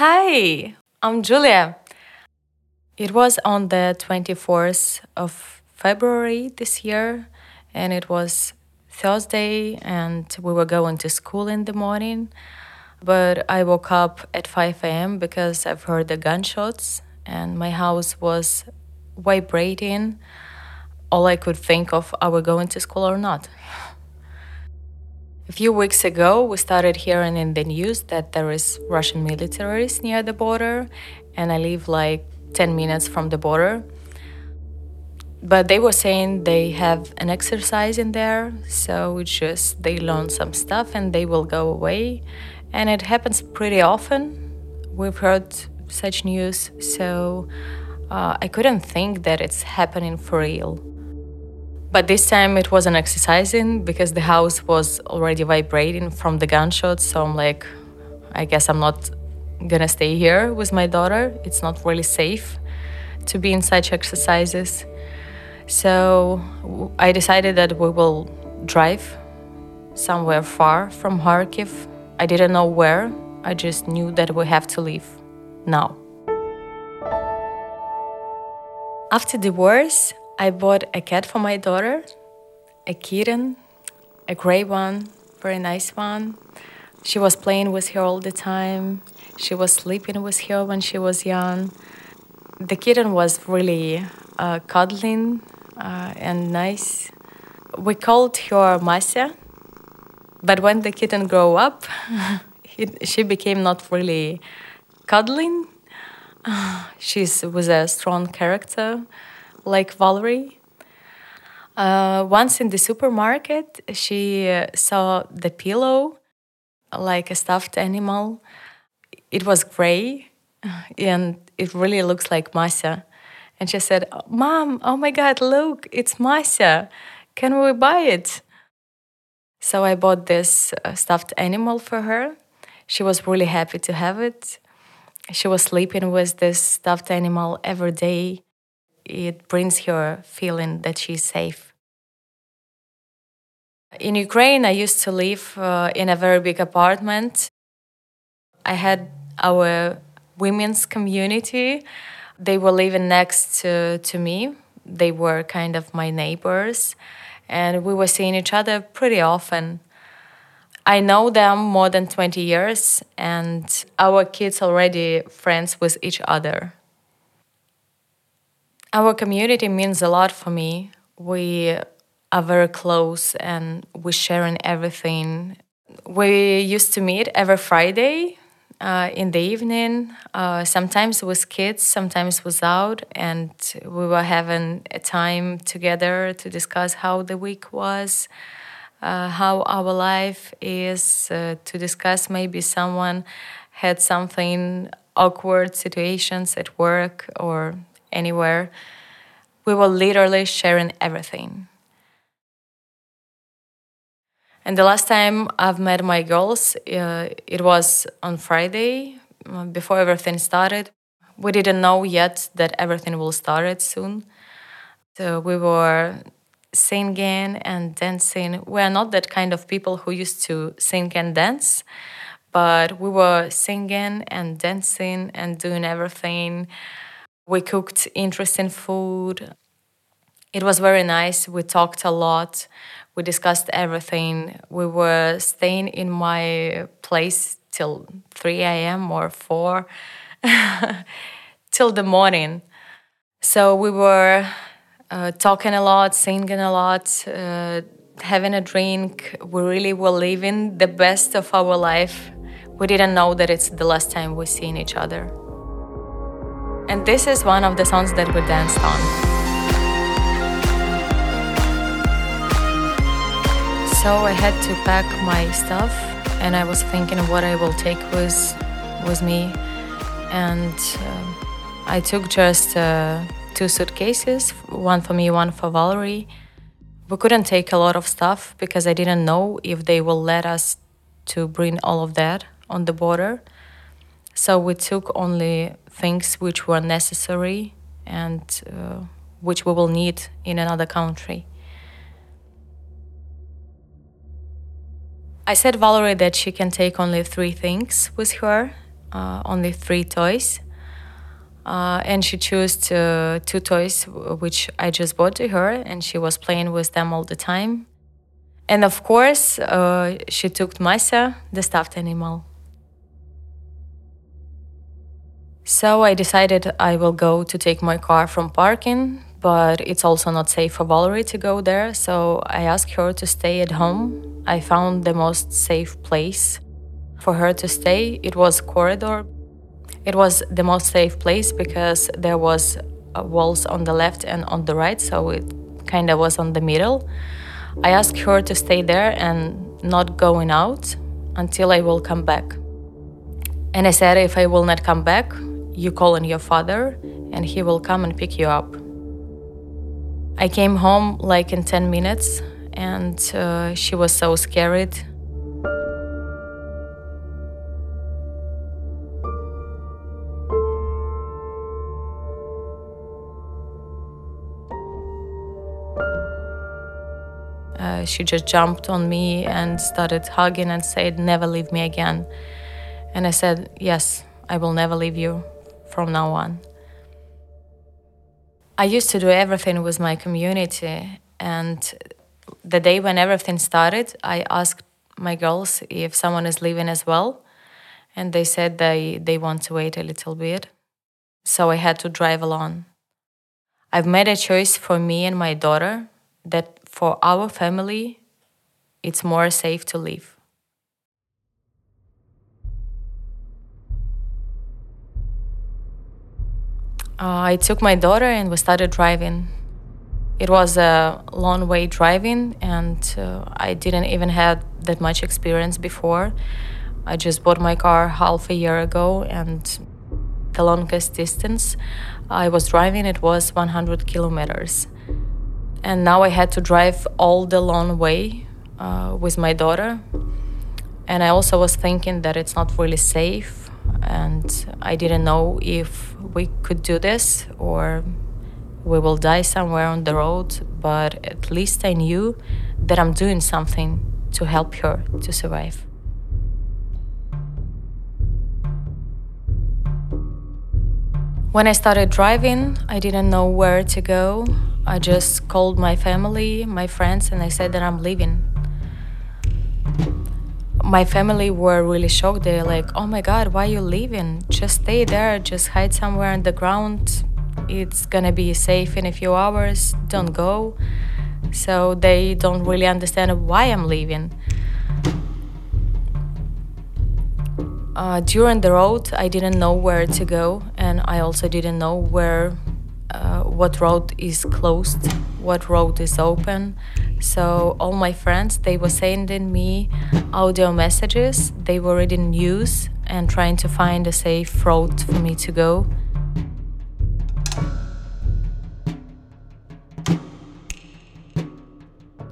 Hi, I'm Julia. It was on the 24th of February this year, and it was Thursday, and we were going to school in the morning. But I woke up at 5 a.m. because I've heard the gunshots, and my house was vibrating. All I could think of are we going to school or not? A few weeks ago, we started hearing in the news that there is Russian militaries near the border, and I live like 10 minutes from the border. But they were saying they have an exercise in there, so it's just they learn some stuff and they will go away. And it happens pretty often. We've heard such news, so uh, I couldn't think that it's happening for real. But this time it wasn't exercising because the house was already vibrating from the gunshots. So I'm like, I guess I'm not gonna stay here with my daughter. It's not really safe to be in such exercises. So I decided that we will drive somewhere far from Kharkiv. I didn't know where, I just knew that we have to leave now. After divorce, I bought a cat for my daughter, a kitten, a gray one, very nice one. She was playing with her all the time. She was sleeping with her when she was young. The kitten was really uh, cuddling uh, and nice. We called her Masya, but when the kitten grew up, it, she became not really cuddling. She's was a strong character, like Valerie. Uh, once in the supermarket, she uh, saw the pillow, like a stuffed animal, it was gray and it really looks like Masya. And she said, Mom, oh my God, look, it's Masya. Can we buy it? So I bought this uh, stuffed animal for her. She was really happy to have it. She was sleeping with this stuffed animal every day. It brings her feeling that she's safe. In Ukraine, I used to live uh, in a very big apartment. I had our women's community. They were living next to, to me. They were kind of my neighbors, and we were seeing each other pretty often. I know them more than 20 years, and our kids already friends with each other. Our community means a lot for me. We are very close and we're sharing everything. We used to meet every Friday uh, in the evening, uh, sometimes with kids, sometimes without, and we were having a time together to discuss how the week was, uh, how our life is, uh, to discuss maybe someone had something awkward situations at work or anywhere. We were literally sharing everything. And the last time I've met my girls, uh, it was on Friday uh, before everything started. We didn't know yet that everything will start soon. So we were singing and dancing. We are not that kind of people who used to sing and dance, but we were singing and dancing and doing everything. We cooked interesting food. It was very nice. We talked a lot we discussed everything. We were staying in my place till 3 a.m. or 4 till the morning. So we were uh, talking a lot, singing a lot, uh, having a drink. We really were living the best of our life. We didn't know that it's the last time we seen each other. And this is one of the songs that we danced on. So I had to pack my stuff, and I was thinking what I will take with with me, and uh, I took just uh, two suitcases, one for me, one for Valerie. We couldn't take a lot of stuff because I didn't know if they will let us to bring all of that on the border. So we took only things which were necessary and uh, which we will need in another country. I said Valerie that she can take only three things with her, uh, only three toys. Uh, and she chose two toys which I just bought to her, and she was playing with them all the time. And of course, uh, she took Masya, the stuffed animal. So I decided I will go to take my car from parking, but it's also not safe for Valerie to go there. So I asked her to stay at home. I found the most safe place for her to stay. It was corridor. It was the most safe place because there was uh, walls on the left and on the right, so it kind of was on the middle. I asked her to stay there and not going out until I will come back. And I said, if I will not come back, you call on your father and he will come and pick you up. I came home like in 10 minutes and uh, she was so scared. Uh, she just jumped on me and started hugging and said, Never leave me again. And I said, Yes, I will never leave you from now on. I used to do everything with my community, and the day when everything started, I asked my girls if someone is leaving as well, and they said they, they want to wait a little bit. So I had to drive alone. I've made a choice for me and my daughter that for our family, it's more safe to leave. Uh, I took my daughter and we started driving. It was a long way driving, and uh, I didn't even have that much experience before. I just bought my car half a year ago, and the longest distance I was driving it was 100 kilometers. And now I had to drive all the long way uh, with my daughter. And I also was thinking that it's not really safe and I didn't know if we could do this or we will die somewhere on the road, but at least I knew that I'm doing something to help her to survive. When I started driving, I didn't know where to go. I just called my family, my friends, and I said that I'm leaving my family were really shocked. They're like, "Oh my God, why are you leaving? Just stay there. Just hide somewhere on the ground. It's gonna be safe in a few hours. Don't go." So they don't really understand why I'm leaving. Uh, during the road, I didn't know where to go, and I also didn't know where, uh, what road is closed, what road is open. So all my friends, they were sending me audio messages. They were reading news and trying to find a safe road for me to go.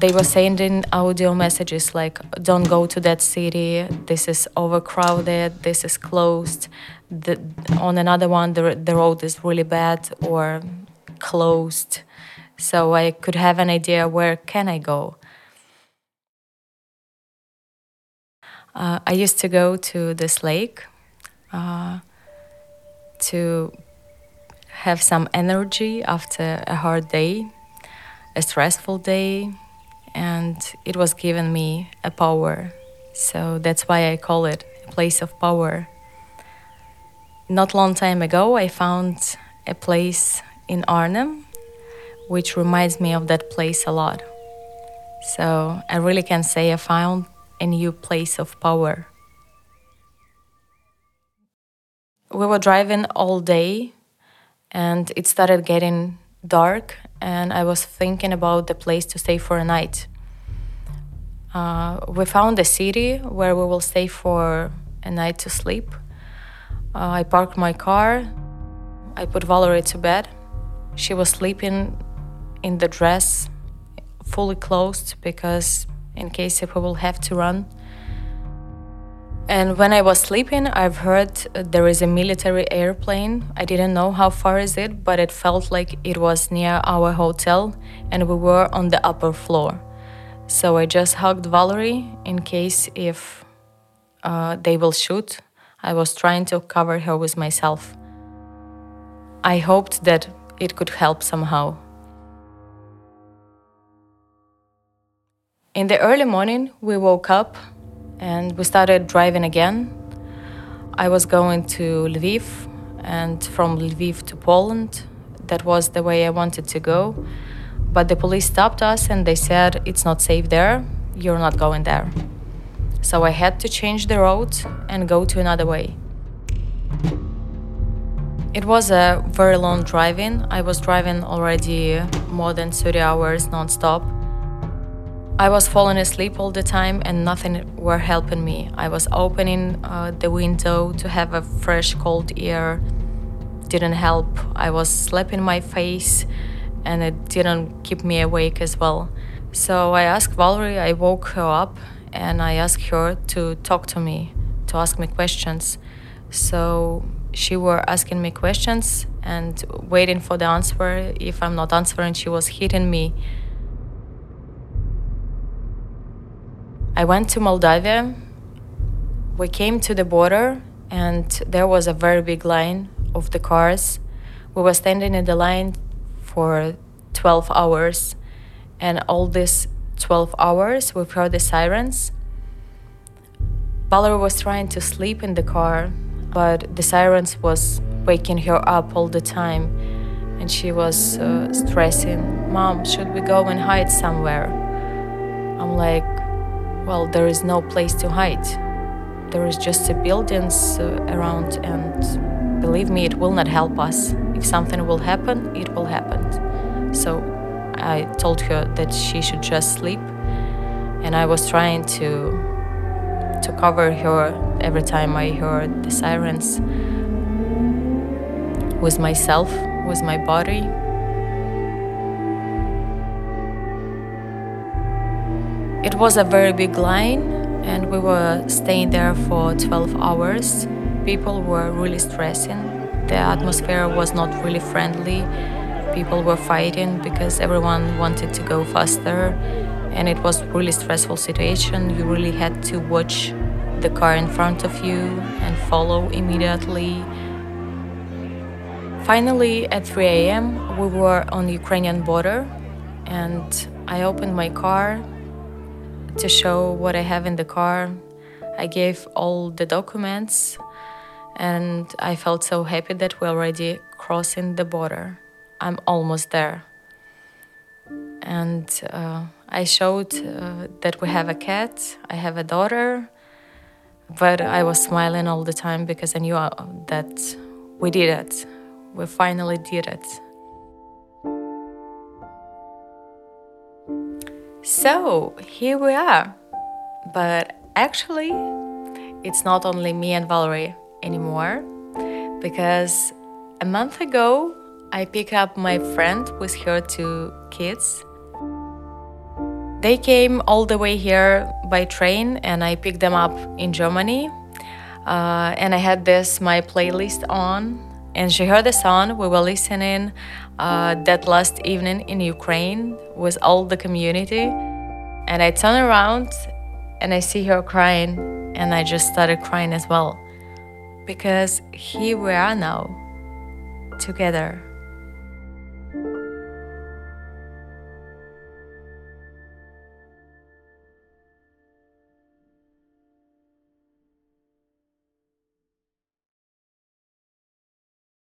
They were sending audio messages like, don't go to that city, this is overcrowded, this is closed. The, on another one, the, the road is really bad or closed so I could have an idea where can I go. Uh, I used to go to this lake uh, to have some energy after a hard day, a stressful day, and it was given me a power. So that's why I call it a place of power. Not long time ago, I found a place in Arnhem which reminds me of that place a lot. So I really can say I found a new place of power. We were driving all day and it started getting dark, and I was thinking about the place to stay for a night. Uh, we found a city where we will stay for a night to sleep. Uh, I parked my car. I put Valerie to bed. She was sleeping in the dress, fully closed, because in case if we will have to run. And when I was sleeping, I've heard there is a military airplane. I didn't know how far is it, but it felt like it was near our hotel, and we were on the upper floor. So I just hugged Valerie in case if uh, they will shoot. I was trying to cover her with myself. I hoped that it could help somehow. In the early morning, we woke up and we started driving again. I was going to Lviv and from Lviv to Poland. That was the way I wanted to go. But the police stopped us and they said, It's not safe there, you're not going there. So I had to change the road and go to another way. It was a very long driving. I was driving already more than 30 hours non-stop. I was falling asleep all the time and nothing were helping me. I was opening uh, the window to have a fresh cold air. Didn't help. I was slapping my face and it didn't keep me awake as well. So I asked Valerie, I woke her up and I asked her to talk to me, to ask me questions. So she were asking me questions and waiting for the answer. If I'm not answering, she was hitting me. I went to Moldavia. We came to the border, and there was a very big line of the cars. We were standing in the line for 12 hours, and all these 12 hours we've heard the sirens. Valerie was trying to sleep in the car but the sirens was waking her up all the time and she was uh, stressing mom should we go and hide somewhere i'm like well there is no place to hide. There is just the buildings uh, around and believe me it will not help us. If something will happen it will happen. So i told her that she should just sleep and i was trying to to cover her every time I heard the sirens with myself, with my body. Was a very big line, and we were staying there for 12 hours. People were really stressing. The atmosphere was not really friendly. People were fighting because everyone wanted to go faster, and it was really stressful situation. You really had to watch the car in front of you and follow immediately. Finally, at 3 a.m., we were on the Ukrainian border, and I opened my car to show what I have in the car. I gave all the documents, and I felt so happy that we're already crossing the border. I'm almost there. And uh, I showed uh, that we have a cat, I have a daughter, but I was smiling all the time because I knew uh, that we did it. We finally did it. So here we are. But actually, it's not only me and Valerie anymore because a month ago I picked up my friend with her two kids they came all the way here by train, and I picked them up in Germany. Uh, and I had this my playlist on, and she heard the song. We were listening uh, that last evening in Ukraine with all the community, and I turn around and I see her crying, and I just started crying as well, because here we are now, together.